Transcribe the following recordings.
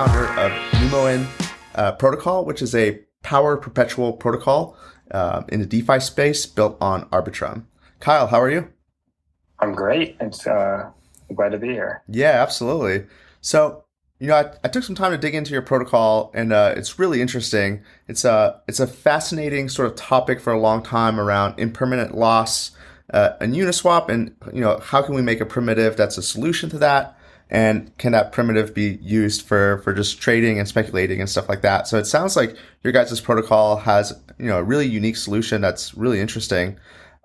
co-founder of Numoen uh, Protocol, which is a power perpetual protocol uh, in the DeFi space built on Arbitrum. Kyle, how are you? I'm great. It's uh, glad to be here. Yeah, absolutely. So, you know, I, I took some time to dig into your protocol, and uh, it's really interesting. It's a it's a fascinating sort of topic for a long time around impermanent loss uh, and Uniswap, and you know, how can we make a primitive that's a solution to that? And can that primitive be used for for just trading and speculating and stuff like that so it sounds like your guys' protocol has you know a really unique solution that's really interesting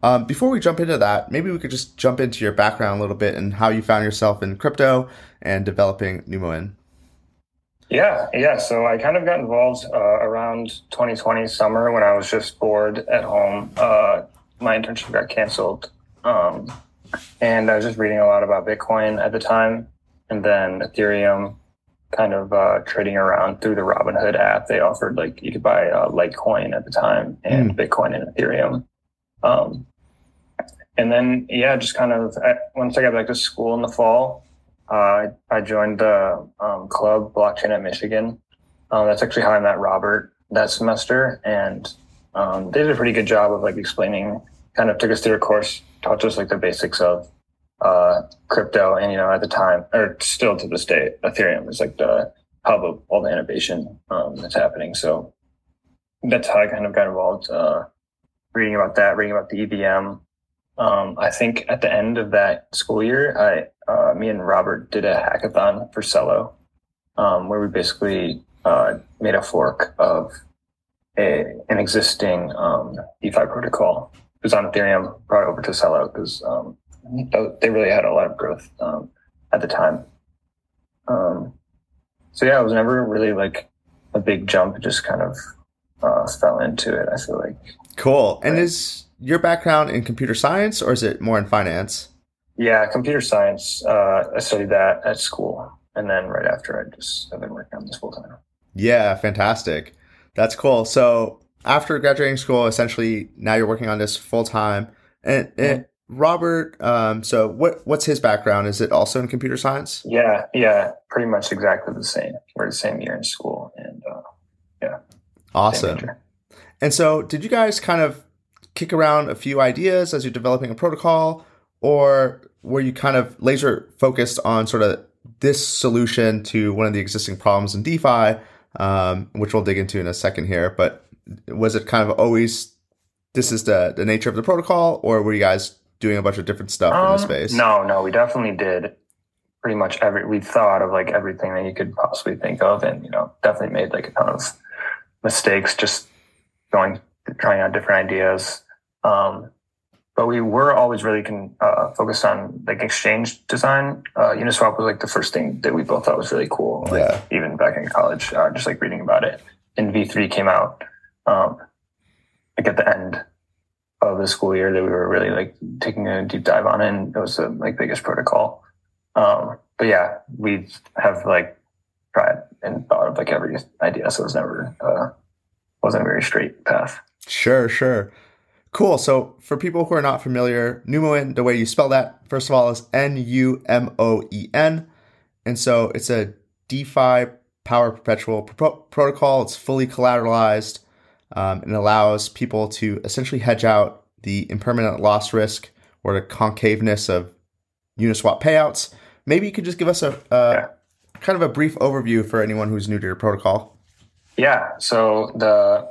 um, before we jump into that maybe we could just jump into your background a little bit and how you found yourself in crypto and developing Numoen. Yeah, yeah. So I kind of got involved uh, around 2020 summer when I was just bored at home. Uh, my internship got canceled. Um, and I was just reading a lot about Bitcoin at the time and then Ethereum kind of uh, trading around through the Robinhood app. They offered like you could buy uh, Litecoin at the time and mm. Bitcoin and Ethereum. Um, and then yeah, just kind of once I got back to school in the fall, uh, I joined the um, club blockchain at Michigan. Um, that's actually how I met Robert that semester, and um, they did a pretty good job of like explaining. Kind of took us through a course, taught us like the basics of uh, crypto. And, you know, at the time, or still to this day, Ethereum is like the hub of all the innovation um, that's happening. So that's how I kind of got involved, uh, reading about that, reading about the EVM. Um, I think at the end of that school year, I, uh, me and Robert did a hackathon for Celo, um, where we basically uh, made a fork of a, an existing um, DeFi protocol. It was on Ethereum, brought over to Celo because um, they really had a lot of growth um, at the time. Um, so yeah, it was never really like a big jump. It just kind of uh, fell into it. I feel like. Cool. And is your background in computer science or is it more in finance? Yeah, computer science. Uh, I studied that at school, and then right after, I just I've been working on this full time. Yeah, fantastic. That's cool. So after graduating school, essentially now you're working on this full time. And, and Robert, um, so what what's his background? Is it also in computer science? Yeah, yeah, pretty much exactly the same. We're the same year in school, and uh, yeah, awesome. And so, did you guys kind of kick around a few ideas as you're developing a protocol, or were you kind of laser focused on sort of this solution to one of the existing problems in DeFi, um, which we'll dig into in a second here? But was it kind of always this is the the nature of the protocol, or were you guys doing a bunch of different stuff um, in the um, space? No, no, we definitely did pretty much every we thought of like everything that you could possibly think of and you know definitely made like a ton of mistakes just going trying out different ideas um, but we were always really con, uh, focused on like exchange design uh, uniswap was like the first thing that we both thought was really cool like, yeah. even back in college uh, just like reading about it and v3 came out um, like at the end of the school year that we were really like taking a deep dive on it and it was the like biggest protocol. Um, but yeah, we have like tried and thought of like every idea. So it was never, uh, wasn't a very straight path. Sure, sure. Cool. So for people who are not familiar, Numoen, the way you spell that, first of all, is N U M O E N. And so it's a DeFi power perpetual pro- protocol. It's fully collateralized um, and allows people to essentially hedge out the impermanent loss risk or the concaveness of Uniswap payouts. Maybe you could just give us a, a yeah. kind of a brief overview for anyone who's new to your protocol. Yeah. So the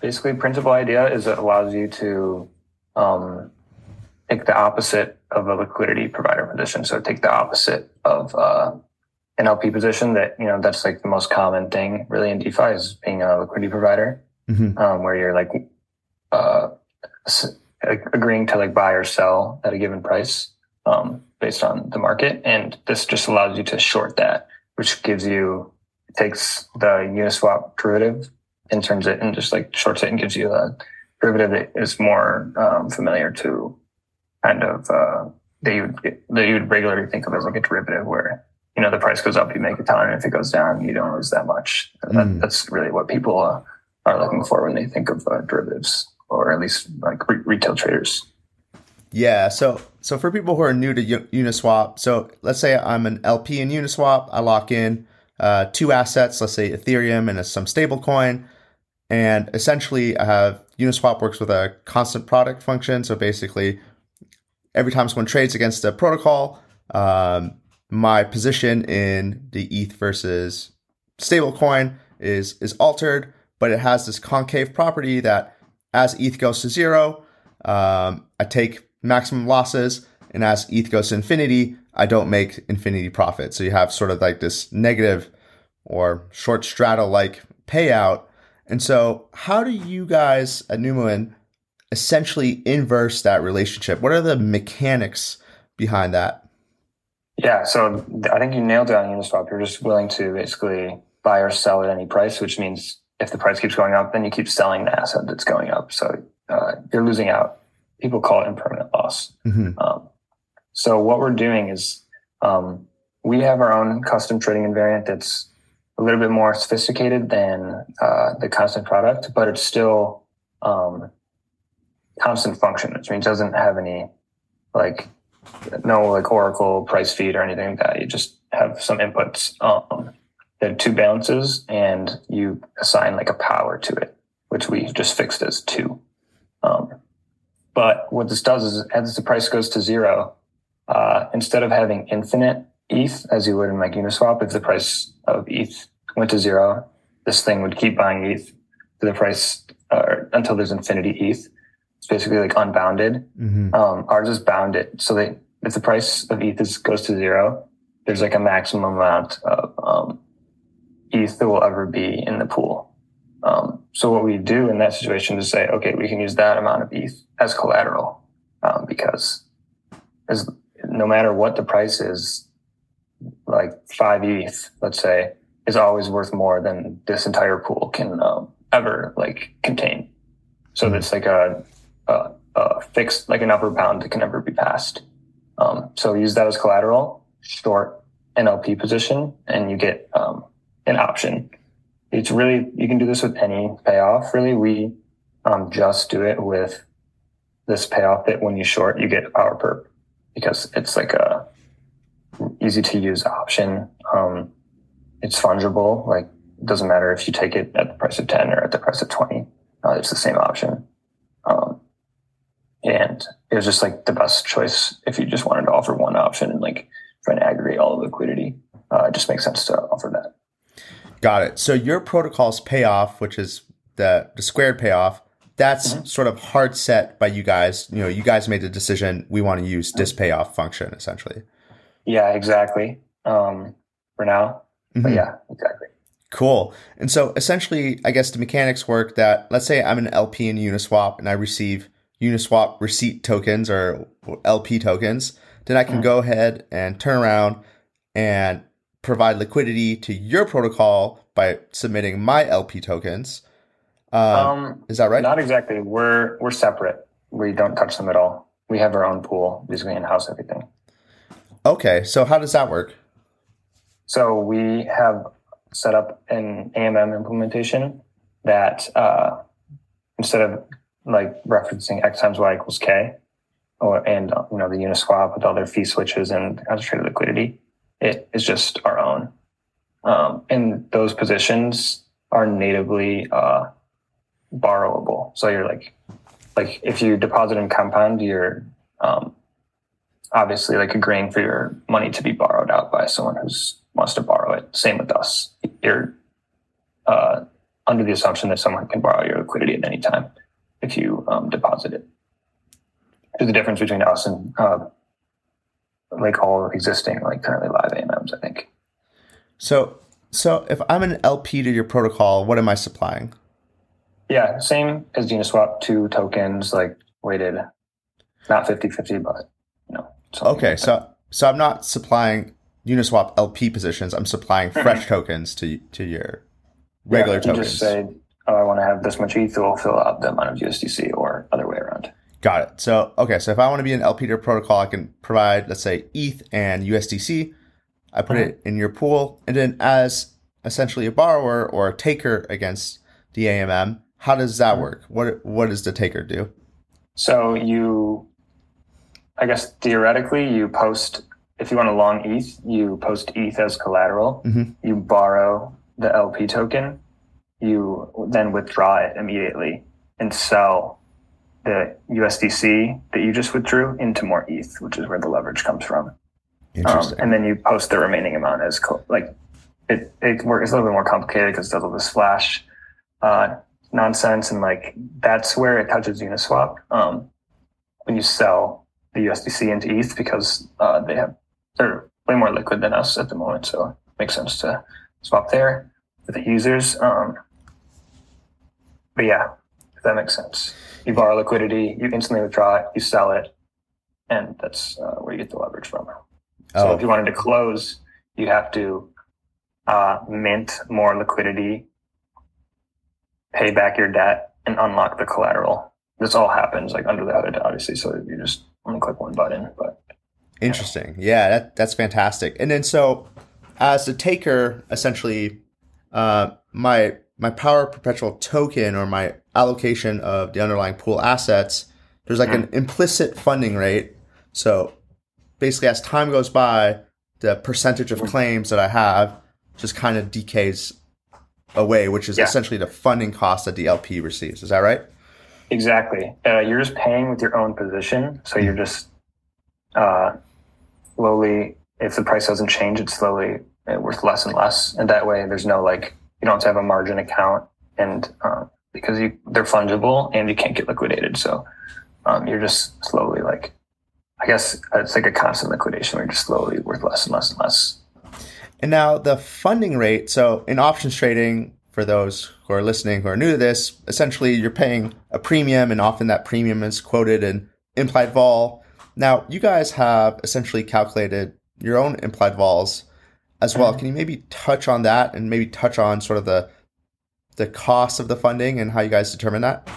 basically principal idea is it allows you to um, take the opposite of a liquidity provider position. So take the opposite of uh, an LP position that, you know, that's like the most common thing really in DeFi is being a liquidity provider mm-hmm. um, where you're like uh, agreeing to like buy or sell at a given price um, based on the market, and this just allows you to short that, which gives you takes the Uniswap derivative and turns it and just like shorts it and gives you a derivative that is more um, familiar to kind of uh, that you would that you would regularly think of as like a derivative where you know the price goes up you make a ton and if it goes down you don't lose that much mm. that, that's really what people uh, are looking for when they think of uh, derivatives, or at least like re- retail traders. Yeah. So so for people who are new to Uniswap, so let's say I'm an LP in Uniswap, I lock in, uh, two assets, let's say Ethereum and some stablecoin. And essentially, I have Uniswap works with a constant product function. So basically, every time someone trades against a protocol, um, my position in the ETH versus stablecoin is is altered, but it has this concave property that as ETH goes to zero, um, I take maximum losses, and as ETH goes to infinity, I don't make infinity profit. So you have sort of like this negative or short straddle like payout. And so, how do you guys at Numoen essentially inverse that relationship? What are the mechanics behind that? Yeah, so I think you nailed it on Uniswap. You're just willing to basically buy or sell at any price, which means if the price keeps going up, then you keep selling the asset that's going up. So uh, you're losing out. People call it impermanent loss. Mm-hmm. Um, so what we're doing is um, we have our own custom trading invariant that's a little bit more sophisticated than uh, the constant product, but it's still um, constant function, which means it doesn't have any like no like Oracle price feed or anything like that. You just have some inputs. Um, there are two balances, and you assign like a power to it, which we just fixed as two. Um, but what this does is, as the price goes to zero, uh, instead of having infinite ETH as you would in like Uniswap, if the price of ETH went to zero, this thing would keep buying ETH to the price uh, until there's infinity ETH. It's basically like unbounded. Mm-hmm. Um, ours is bounded. So that if the price of ETH is, goes to zero, there's like a maximum amount of um, ETH that will ever be in the pool. Um, so what we do in that situation is say, okay, we can use that amount of ETH as collateral um, because as no matter what the price is, like five ETH, let's say, is always worth more than this entire pool can um, ever like contain. So it's like a uh, uh, fixed, like an upper bound that can never be passed. Um, so use that as collateral, short an LP position, and you get um, an option. It's really you can do this with any payoff. Really, we um, just do it with this payoff that when you short, you get a power perp because it's like a easy to use option. Um, it's fungible. Like it doesn't matter if you take it at the price of 10 or at the price of 20. Uh, it's the same option. Um, and it was just like the best choice if you just wanted to offer one option and like try and aggregate all the liquidity. Uh, it just makes sense to offer that. Got it. So your protocol's payoff, which is the, the squared payoff, that's mm-hmm. sort of hard set by you guys. You know, you guys made the decision we want to use this payoff function essentially. Yeah, exactly. Um, for now. Mm-hmm. But yeah, exactly. Cool. And so essentially, I guess the mechanics work that let's say I'm an LP in Uniswap and I receive Uniswap receipt tokens or LP tokens, then I can mm-hmm. go ahead and turn around and provide liquidity to your protocol by submitting my LP tokens. Uh, um, is that right? Not exactly. We're we're separate. We don't touch them at all. We have our own pool, basically in house everything. Okay, so how does that work? So we have set up an AMM implementation that uh, instead of like referencing x times y equals k, or and you know the Uniswap with all their fee switches and concentrated liquidity, it is just our own. Um, and those positions are natively uh, borrowable. So you're like, like if you deposit in Compound, you're um, obviously like agreeing for your money to be borrowed out by someone who's wants to borrow it. Same with us. You're uh, under the assumption that someone can borrow your liquidity at any time if you um, deposit it. There's a difference between us and uh, like all existing, like currently live AMMs, I think. So, so if I'm an LP to your protocol, what am I supplying? Yeah, same as Uniswap, two tokens, like weighted, not 50 50, but you know. Okay, like so so I'm not supplying Uniswap LP positions. I'm supplying mm-hmm. fresh tokens to to your regular yeah, you tokens. Just say, oh, I want to have this much ETH, will fill out the amount of USDC, or other way around. Got it. So okay, so if I want to be an LP to protocol, I can provide, let's say, ETH and USDC. I put mm-hmm. it in your pool, and then as essentially a borrower or a taker against the AMM, how does that mm-hmm. work? What what does the taker do? So you, I guess theoretically, you post if you want to long ETH, you post ETH as collateral. Mhm. You borrow the LP token. You then withdraw it immediately and sell the USDC that you just withdrew into more ETH, which is where the leverage comes from. Um, and then you post the remaining amount as co- like it. It works. It's a little bit more complicated because it does all this flash uh, nonsense, and like that's where it touches Uniswap. Um, when you sell the USDC into ETH because uh, they have they're way more liquid than us at the moment, so it makes sense to swap there for the users. Um, but yeah, if that makes sense. You borrow liquidity, you instantly withdraw it, you sell it, and that's uh, where you get the leverage from. So oh, if you wanted to close, you have to uh, mint more liquidity, pay back your debt, and unlock the collateral. This all happens like under the hood, obviously. So you just only click one button, but Interesting. Yeah, that that's fantastic. And then so as a taker, essentially, uh, my my power perpetual token or my allocation of the underlying pool assets, there's like an implicit funding rate. So basically, as time goes by, the percentage of claims that I have just kind of decays away, which is Yeah. essentially the funding cost that the LP receives. Is that right? exactly, uh, you're just paying with your own position. So you're just uh, slowly, if the price doesn't change, it's slowly uh, worth less and less. And that way, there's no like you don't have to have a margin account, and uh, because you they're fungible and you can't get liquidated, so um, you're just slowly like. I guess it's like a constant liquidation where you're just slowly worth less and less and less. And now the funding rate. So in options trading, for those who are listening who are new to this, essentially you're paying a premium, and often that premium is quoted in implied vol. Now you guys have essentially calculated your own implied vols as well. Can you maybe touch on that and maybe touch on sort of the the cost of the funding and how you guys determine that?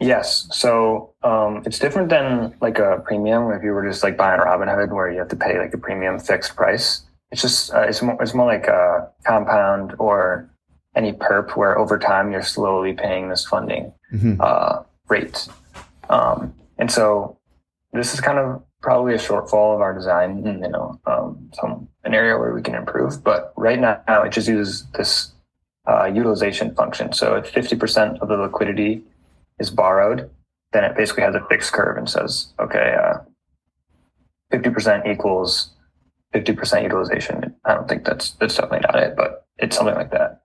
Yes. So um, it's different than like a premium. If you were just like buying Robinhood, where you have to pay like a premium fixed price, it's just uh, it's more it's more like a compound or any perp where over time you're slowly paying this funding Mhm. uh, rate. Um, and so this is kind of probably a shortfall of our design, you know, um, some an area where we can improve. But right now, it just uses this uh, utilization function. So if 50% of the liquidity is borrowed, then it basically has a fixed curve and says, okay, uh, 50% equals 50% utilization. I don't think that's that's definitely not it, but it's something like that.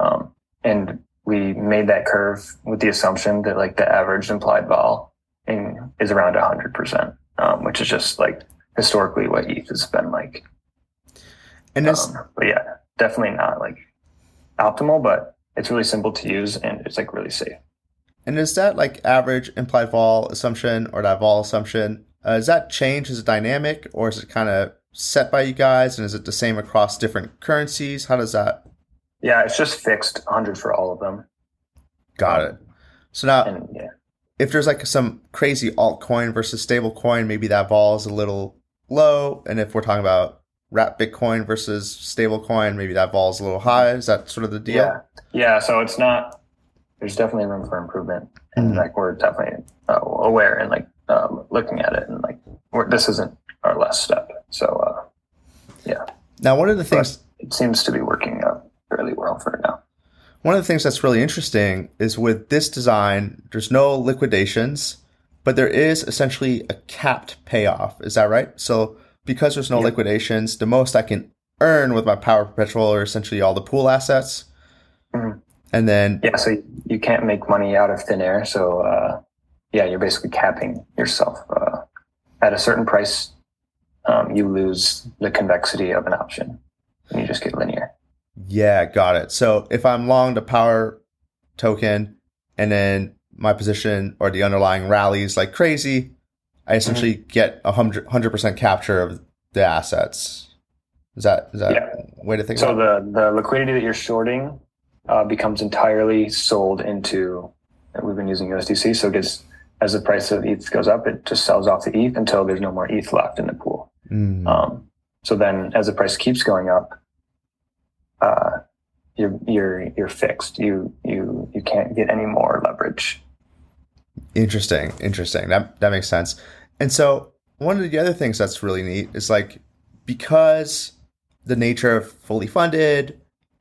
Um, and we made that curve with the assumption that like the average implied vol in, is around 100%, um, which is just like historically what ETH has been like. And Um, but yeah, definitely not like optimal, but it's really simple to use and it's like really safe. and is that like average implied vol assumption or that vol assumption? Uh, is that change? Is it dynamic or is it kind of set by you guys? And is it the same across different currencies? How does that? Yeah, it's just fixed 100 for all of them. Got it. So now, And yeah, if there's like some crazy altcoin versus stable coin, maybe that vol is a little low. And if we're talking about wrap Bitcoin versus stable coin, maybe that vol is a little high. Is that sort of the deal? yeah, yeah. So it's not. There's definitely room for improvement, and Mhm. like we're definitely uh, aware and like um, looking at it, and like we're, this isn't our last step. So uh, yeah. Now, one of the things it seems to be working out fairly well for now. One of the things that's really interesting is with this design, there's no liquidations, but there is essentially a capped payoff. Is that right? So because there's no Yeah. liquidations, the most I can earn with my power perpetual are essentially all the pool assets. Mhm. And then Yeah, so you can't make money out of thin air. So uh, yeah, you're basically capping yourself uh, at a certain price. Um, you lose the convexity of an option, and you just get linear. Yeah, got it. So if I'm long the power token and then my position or the underlying rallies like crazy, I essentially get a hundred hundred percent capture of the assets. Is that is that Yeah. way to think So about it? the the liquidity that you're shorting uh, becomes entirely sold into. We've been using USDC, so it gets as the price of ETH goes up, it just sells off the ETH until there's no more ETH left in the pool. Mm. Um, so then, as the price keeps going up, uh, you're you're you're fixed. You you you can't get any more leverage. Interesting, interesting. That that makes sense. And so one of the other things that's really neat is like because the nature of fully funded,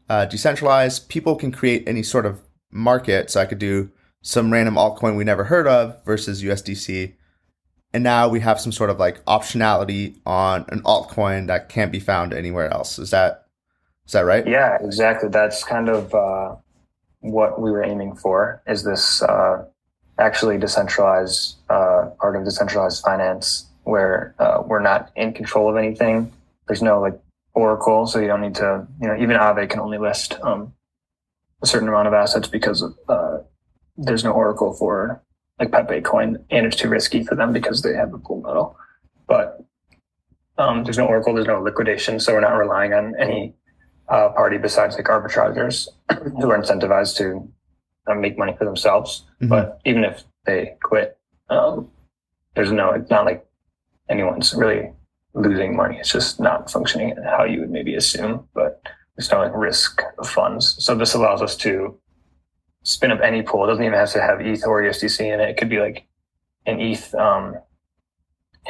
uh, decentralized, people can create any sort of market. So I could do some random altcoin we never heard of versus USDC. And now we have some sort of like optionality on an altcoin that can't be found anywhere else. Is that is that right? Yeah, exactly. That's kind of uh, what we were aiming for. Is this uh, actually decentralized uh, part of decentralized finance where uh, we're not in control of anything? There's no like Oracle, so you don't need to. You know, even Aave can only list um, a certain amount of assets because of, uh, there's no Oracle for like Pepe coin, and it's too risky for them because they have a pool medal. But um, there's no Oracle, there's no liquidation, so we're not relying on any uh, party besides like arbitrageurs who are incentivized to uh, make money for themselves. Mm-hmm. But even if they quit, um, there's no, it's not like anyone's really losing money. It's just not functioning how you would maybe assume, but there's no like risk of funds. So this allows us to spin up any pool. It doesn't even have to have ETH or USDC in it. It could be like an ETH um,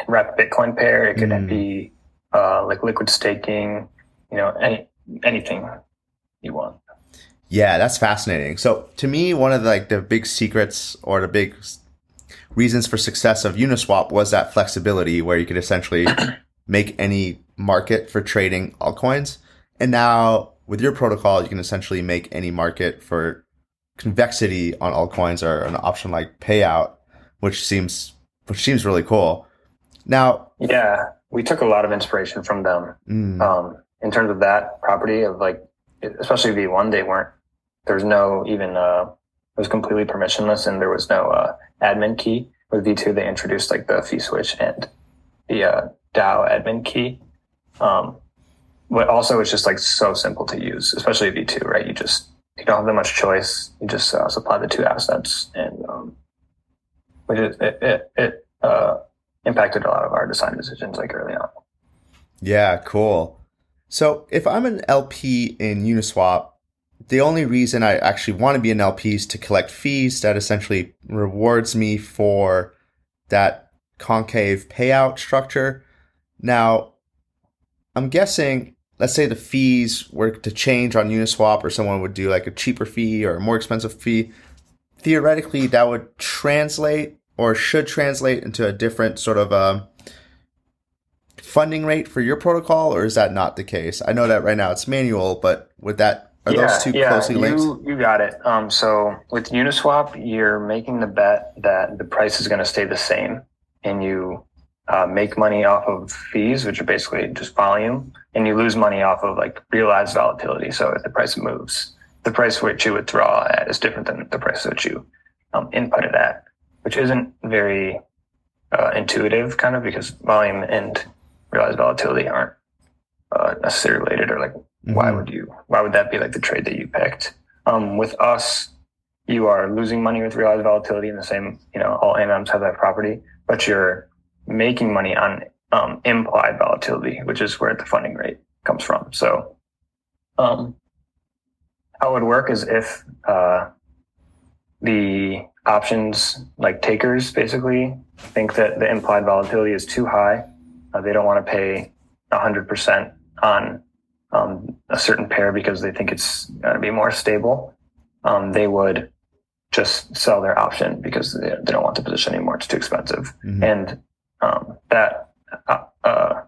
wrapped Bitcoin pair. It could mm. be uh, like liquid staking. You know, any anything you want. Yeah, that's fascinating. So to me, one of the, like the big secrets or the big reasons for success of Uniswap was that flexibility, where you could essentially make any market for trading altcoins. And now with your protocol, you can essentially make any market for convexity on altcoins or an option like payout, which seems which seems really cool. Now, yeah, we took a lot of inspiration from them mm. um, in terms of that property of like, especially V1. They weren't there's no even uh, it was completely permissionless and there was no uh, admin key. With V2, they introduced like the fee switch and the uh, DAO admin key. Um, but also, it's just like so simple to use, especially V2, right? You just you don't have that much choice. You just uh, supply the two assets, and um, which it it, it uh, impacted a lot of our design decisions like early on. Yeah, cool. So if I'm an LP in Uniswap, the only reason I actually want to be an LP is to collect fees that essentially rewards me for that concave payout structure. Now, I'm guessing let's say the fees were to change on Uniswap or someone would do like a cheaper fee or a more expensive fee, theoretically that would translate or should translate into a different sort of uh, funding rate for your protocol, or is that not the case? I know that right now it's manual, but with that, are yeah, those two yeah, closely linked? You, you got it. Um, so with Uniswap, you're making the bet that the price is going to stay the same, and you uh, make money off of fees, which are basically just volume, and you lose money off of like realized volatility. So if the price moves, the price which you withdraw at is different than the price that you um, input it at, which isn't very uh, intuitive, kind of because volume and realized volatility aren't uh, necessarily related. Or like, mm-hmm. why would you? Why would that be like the trade that you picked? Um, with us, you are losing money with realized volatility in the same. You know, all AMMs have that property, but you're making money on um, implied volatility, which is where the funding rate comes from. So, um, how it would work is if uh, the options like takers basically think that the implied volatility is too high, uh, they don't want to pay 100% on um, a certain pair because they think it's going to be more stable. Um, they would just sell their option because they, they, don't want the position anymore. It's too expensive. Mm-hmm. And um, that uh, uh,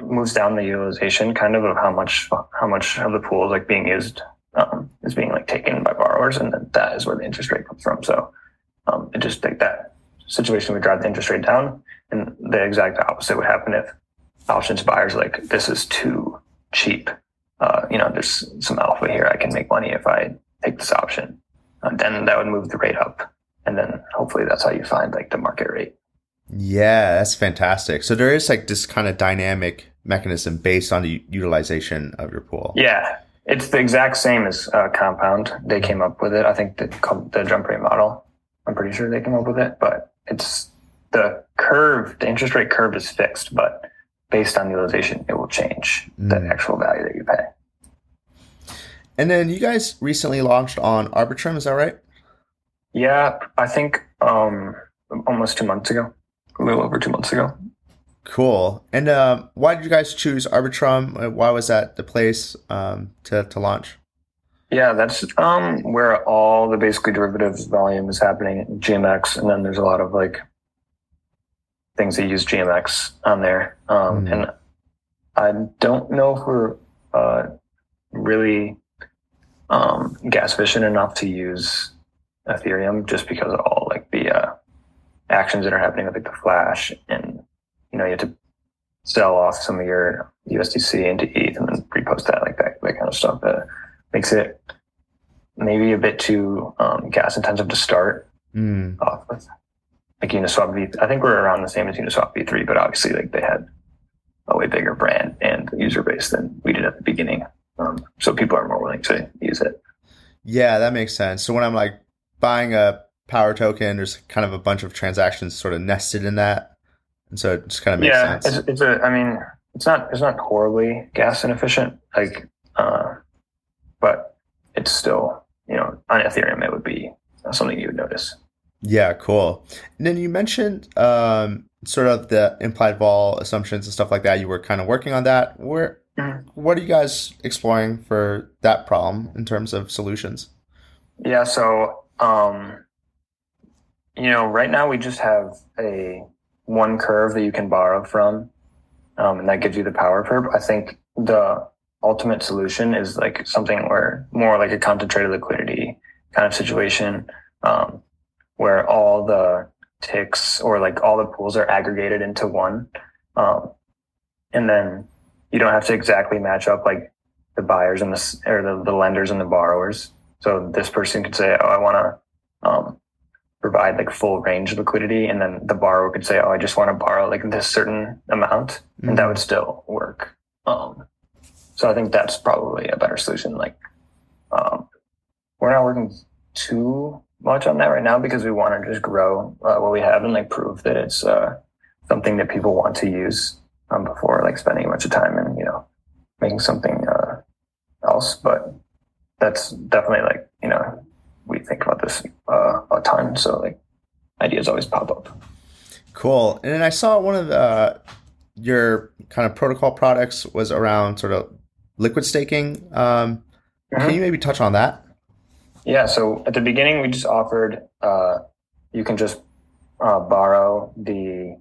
moves down the utilization kind of of how much how much of the pool is like being used um, is being like taken by borrowers, and that is where the interest rate comes from. So um, it just like that situation would drive the interest rate down, and the exact opposite would happen if options buyers like this is too cheap. Uh, you know, there's some alpha here. I can make money if I take this option. Uh, then that would move the rate up, and then hopefully that's how you find like the market rate. Yeah, that's fantastic. So there is like this kind of dynamic mechanism based on the utilization of your pool. Yeah, it's the exact same as uh, Compound. They came up with it. I think the, the jump rate model. I'm pretty sure they came up with it, but it's the curve. The interest rate curve is fixed, but based on utilization, it will change mm. the actual value that you pay. And then you guys recently launched on Arbitrum, is that right? Yeah, I think um, almost two months ago a little over two months ago. Cool. And um, why did you guys choose Arbitrum? Uh, why was that the place um, to, to launch? Yeah, that's um, where all the basically derivatives volume is happening in GMX. And then there's a lot of like things that use GMX on there. Um, mm. And I don't know if we're uh, really um, gas efficient enough to use Ethereum just because of all like the uh, actions that are happening with like the flash and you know, you have to sell off some of your USDC into ETH and then repost that like that, that kind of stuff that makes it maybe a bit too um, gas intensive to start mm. off with. Like Uniswap V, I think we're around the same as Uniswap V3, but obviously like they had a way bigger brand and user base than we did at the beginning. Um, so people are more willing to use it. Yeah, that makes sense. So when I'm like buying a power token, there's kind of a bunch of transactions sort of nested in that and so it just kind of makes yeah, sense. It's, it's a. I mean, it's not it's not horribly gas inefficient, like, uh, it's still you know on Ethereum it would be something you would notice. Yeah, cool. And then you mentioned um, sort of the implied vol assumptions and stuff like that. You were kind of working on that. Where mm-hmm. what are you guys exploring for that problem in terms of solutions? Yeah, so um, you know, right now we just have a one curve that you can borrow from, um, and that gives you the power curve. I think the ultimate solution is like something where more like a concentrated liquidity kind of situation, um, where all the ticks or like all the pools are aggregated into one, um, and then you don't have to exactly match up like the buyers and the or the, the lenders and the borrowers. So this person could say, "Oh, I want to um, provide like full range liquidity and then the borrower could say oh i just want to borrow like this certain amount mm-hmm. and that mm-hmm. would still work um, so i think that's probably a better solution like um, we're not working too much on that right now because we want to just grow uh, what we have and like prove that it's uh, something that people want to use um, before like spending a bunch of time and you know making something uh, else but that's definitely like you know we think about this uh, a ton. So like ideas always pop up. Cool. And then I saw one of the, uh, your kind of protocol products was around sort of liquid staking. Um, mm-hmm. Can you maybe touch on that? Yeah. So at the beginning, we just offered uh, you can just uh, borrow the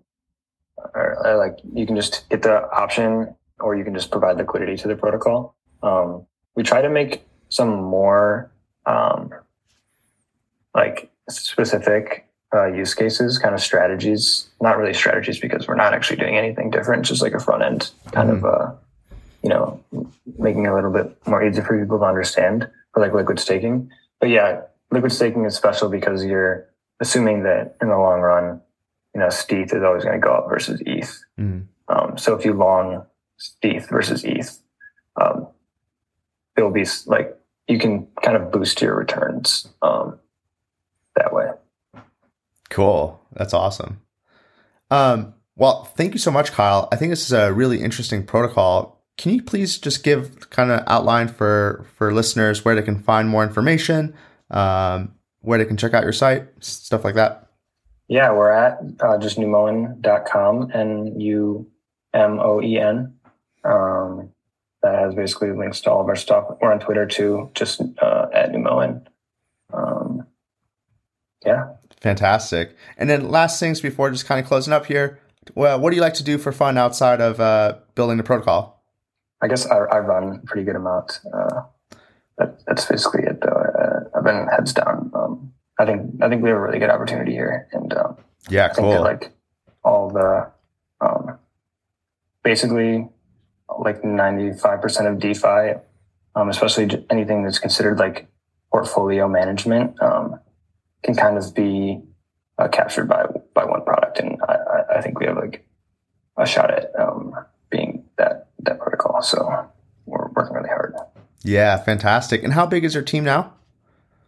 or, uh, like you can just get the option or you can just provide liquidity to the protocol. Um, we try to make some more um, like specific uh, use cases, kind of strategies. Not really strategies because we're not actually doing anything different. Just like a front end kind mm-hmm. of, uh, you know, making it a little bit more easy for people to understand for like liquid staking. But yeah, liquid staking is special because you're assuming that in the long run, you know, stETH is always going to go up versus ETH. Mm. Um, so if you long stETH versus ETH, um, it'll be like you can kind of boost your returns. Um, that way. Cool. That's awesome. Um, well, thank you so much, Kyle. I think this is a really interesting protocol. Can you please just give kind of outline for for listeners where they can find more information, um, where they can check out your site, stuff like that? Yeah, we're at uh, just numoen.com, N U M O E N. Um, that has basically links to all of our stuff. We're on Twitter too, just uh, at numoen. Um, yeah. Fantastic. And then last things before just kind of closing up here. Well, what do you like to do for fun outside of uh, building the protocol? I guess I, I run a pretty good amount. Uh, that, that's basically it. Though uh, I've been heads down. Um, I think I think we have a really good opportunity here, and um, yeah, cool. That, like all the um, basically like ninety five percent of DeFi, um, especially anything that's considered like portfolio management. Um, can kind of be uh, captured by by one product, and I, I think we have like a shot at um, being that that protocol. So we're working really hard. Yeah, fantastic. And how big is your team now?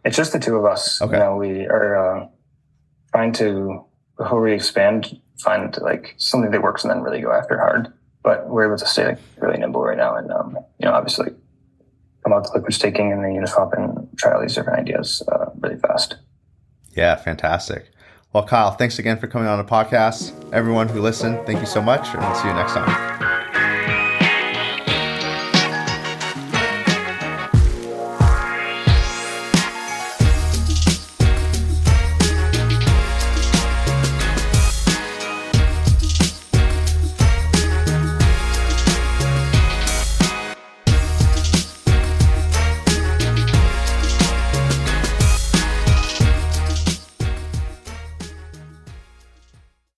It's just the two of us. Okay. You know, we are uh, trying to before we expand, find like something that works and then really go after hard. But we're able to stay like, really nimble right now, and um, you know, obviously come out with liquid staking and the Uniswap and try all these different ideas uh, really fast. Yeah, fantastic. Well, Kyle, thanks again for coming on the podcast. Everyone who listened, thank you so much, and we'll see you next time.